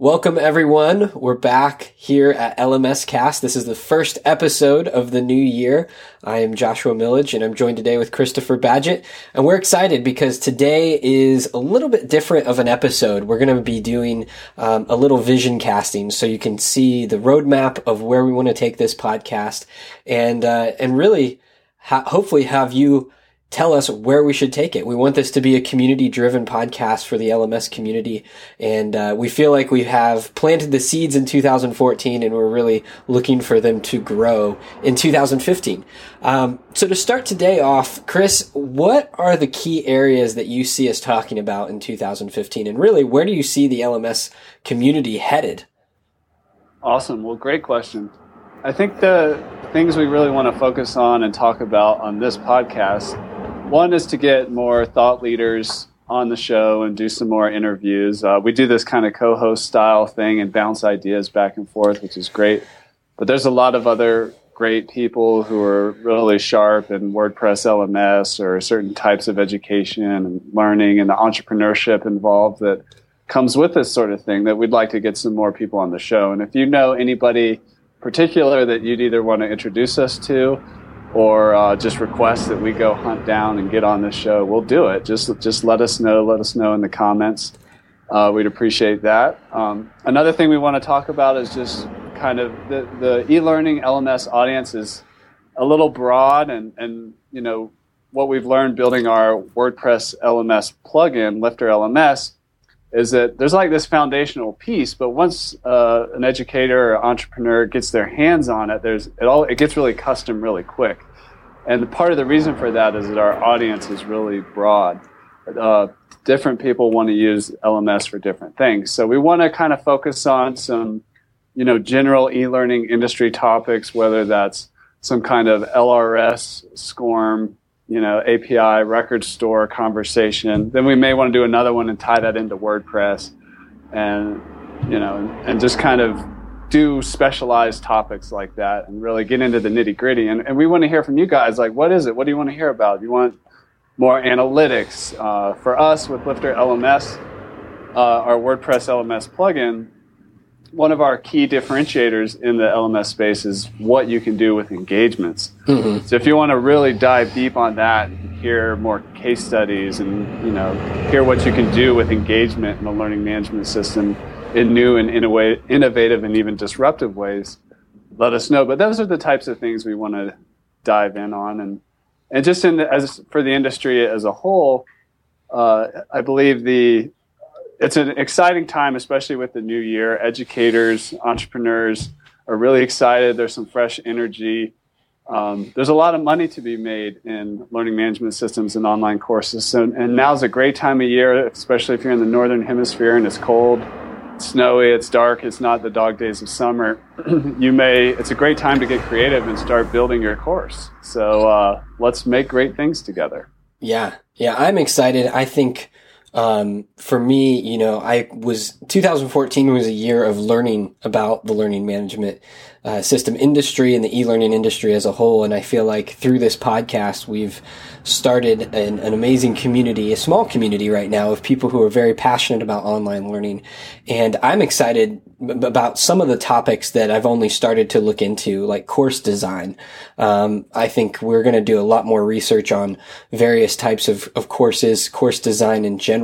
Welcome everyone. We're back here at LMS Cast. This is the first episode of the new year. I am Joshua Millage and I'm joined today with Christopher Badgett. And we're excited because today is a little bit different of an episode. We're going to be doing um, a little vision casting so you can see the roadmap of where we want to take this podcast and, uh, and really ha- hopefully have you tell us where we should take it. We want this to be a community driven podcast for the LMS community. And uh, we feel like we have planted the seeds in 2014 and we're really looking for them to grow in 2015. Um, so to start today off, Chris, what are the key areas that you see us talking about in 2015? And really, where do you see the LMS community headed? Awesome. Well, great question. I think the things we really want to focus on and talk about on this podcast one is to get more thought leaders on the show and do some more interviews. Uh, we do this kind of co host style thing and bounce ideas back and forth, which is great. But there's a lot of other great people who are really sharp in WordPress LMS or certain types of education and learning and the entrepreneurship involved that comes with this sort of thing that we'd like to get some more people on the show. And if you know anybody particular that you'd either want to introduce us to or uh, just request that we go hunt down and get on this show, we'll do it. Just just let us know. Let us know in the comments. Uh, we'd appreciate that. Um, another thing we want to talk about is just kind of the, the e-learning LMS audience is a little broad, and and you know what we've learned building our WordPress LMS plugin, Lifter LMS, is that there's like this foundational piece, but once uh, an educator or entrepreneur gets their hands on it, there's it all it gets really custom really quick. And part of the reason for that is that our audience is really broad. Uh, different people want to use LMS for different things. So we want to kind of focus on some, you know, general e-learning industry topics, whether that's some kind of LRS, SCORM, you know, API, record store conversation. Then we may want to do another one and tie that into WordPress and, you know, and just kind of do specialized topics like that and really get into the nitty gritty. And, and we want to hear from you guys. Like, what is it? What do you want to hear about? You want more analytics? Uh, for us with Lifter LMS, uh, our WordPress LMS plugin, one of our key differentiators in the LMS space is what you can do with engagements. Mm-hmm. So if you want to really dive deep on that, hear more case studies and you know hear what you can do with engagement in the learning management system in new and in a way innovative and even disruptive ways, let us know. But those are the types of things we want to dive in on, and and just in the, as for the industry as a whole, uh, I believe the it's an exciting time, especially with the new year. Educators, entrepreneurs are really excited. There's some fresh energy. Um, there's a lot of money to be made in learning management systems and online courses. So, and now's a great time of year, especially if you're in the northern hemisphere and it's cold, it's snowy, it's dark, it's not the dog days of summer. you may, it's a great time to get creative and start building your course. So uh, let's make great things together. Yeah, yeah, I'm excited. I think um, for me, you know, I was 2014 was a year of learning about the learning management uh, system industry and the e-learning industry as a whole. And I feel like through this podcast, we've started an, an, amazing community, a small community right now of people who are very passionate about online learning. And I'm excited about some of the topics that I've only started to look into, like course design. Um, I think we're going to do a lot more research on various types of, of courses, course design in general,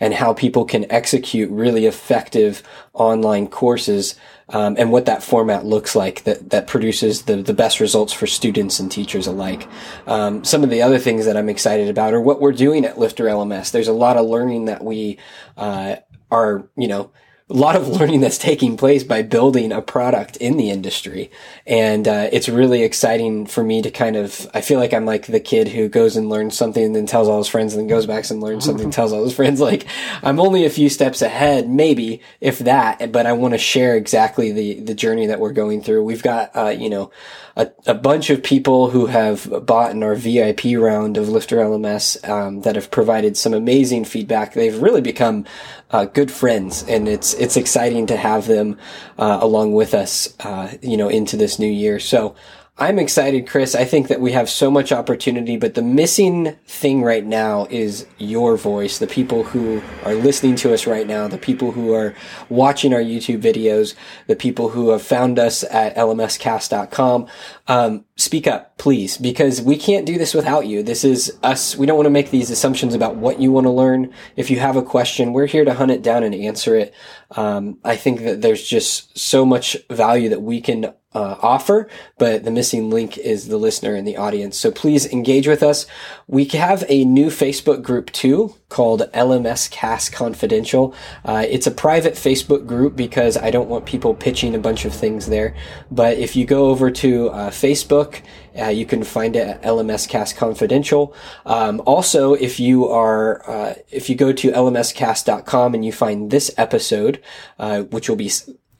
and how people can execute really effective online courses um, and what that format looks like that that produces the the best results for students and teachers alike. Um, some of the other things that I'm excited about are what we're doing at Lifter LMS. There's a lot of learning that we uh, are you know a lot of learning that's taking place by building a product in the industry. And uh, it's really exciting for me to kind of, I feel like I'm like the kid who goes and learns something and then tells all his friends and then goes back and learns something, tells all his friends. Like I'm only a few steps ahead, maybe, if that, but I want to share exactly the, the journey that we're going through. We've got, uh, you know, a, a bunch of people who have bought in our VIP round of Lifter LMS um, that have provided some amazing feedback. They've really become uh, good friends, and it's it's exciting to have them uh, along with us, uh, you know, into this new year. So I'm excited, Chris. I think that we have so much opportunity, but the missing thing right now is your voice. The people who are listening to us right now, the people who are watching our YouTube videos, the people who have found us at lmscast.com. Um, speak up, please, because we can't do this without you. This is us. We don't want to make these assumptions about what you want to learn. If you have a question, we're here to hunt it down and answer it. Um, I think that there's just so much value that we can uh, offer, but the missing link is the listener and the audience. So please engage with us. We have a new Facebook group too called LMS Cast Confidential. Uh, it's a private Facebook group because I don't want people pitching a bunch of things there. But if you go over to uh, Facebook, uh, you can find it at LMS Cast Confidential. Um, also, if you are, uh, if you go to lmscast.com and you find this episode, uh, which will be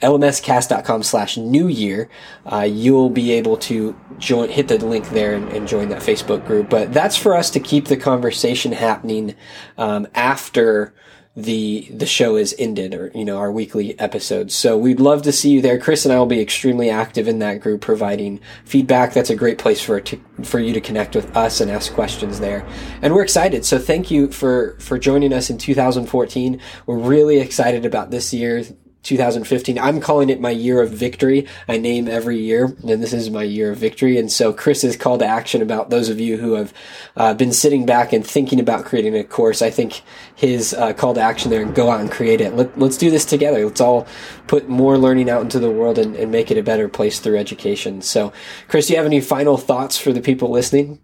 lmscast.com slash new year, uh, you'll be able to join, hit the link there and, and, join that Facebook group. But that's for us to keep the conversation happening, um, after the, the show is ended or, you know, our weekly episodes. So we'd love to see you there. Chris and I will be extremely active in that group providing feedback. That's a great place for, to, for you to connect with us and ask questions there. And we're excited. So thank you for, for joining us in 2014. We're really excited about this year 2015. I'm calling it my year of victory. I name every year, and this is my year of victory. And so Chris's call to action about those of you who have uh, been sitting back and thinking about creating a course, I think his uh, call to action there and go out and create it. Let, us do this together. Let's all put more learning out into the world and, and make it a better place through education. So, Chris, do you have any final thoughts for the people listening?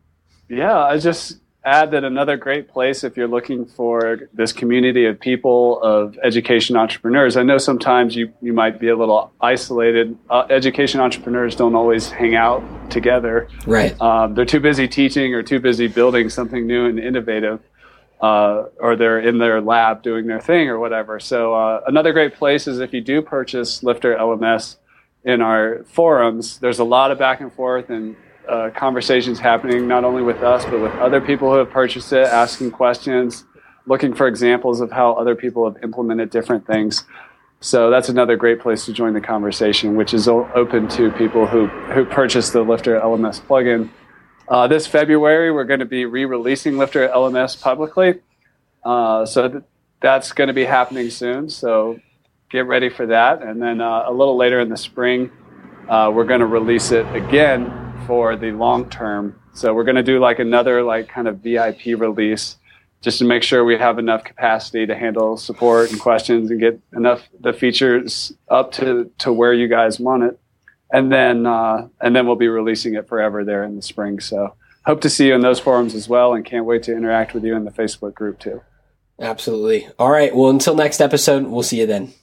Yeah, I just add that another great place if you're looking for this community of people of education entrepreneurs i know sometimes you, you might be a little isolated. Uh, education entrepreneurs don't always hang out together. Right. Um, they're too busy teaching or too busy building something new and innovative uh, or they're in their lab doing their thing or whatever. So uh, another great place is if you do purchase lifter lms in our forums there's a lot of back and forth and uh, conversations happening not only with us but with other people who have purchased it, asking questions, looking for examples of how other people have implemented different things. So that's another great place to join the conversation, which is open to people who who purchased the Lifter LMS plugin. Uh, this February, we're going to be re-releasing Lifter LMS publicly, uh, so th- that's going to be happening soon. So get ready for that, and then uh, a little later in the spring, uh, we're going to release it again for the long term. So we're going to do like another like kind of VIP release just to make sure we have enough capacity to handle support and questions and get enough the features up to to where you guys want it. And then uh, and then we'll be releasing it forever there in the spring. So hope to see you in those forums as well and can't wait to interact with you in the Facebook group too. Absolutely. All right. Well, until next episode, we'll see you then.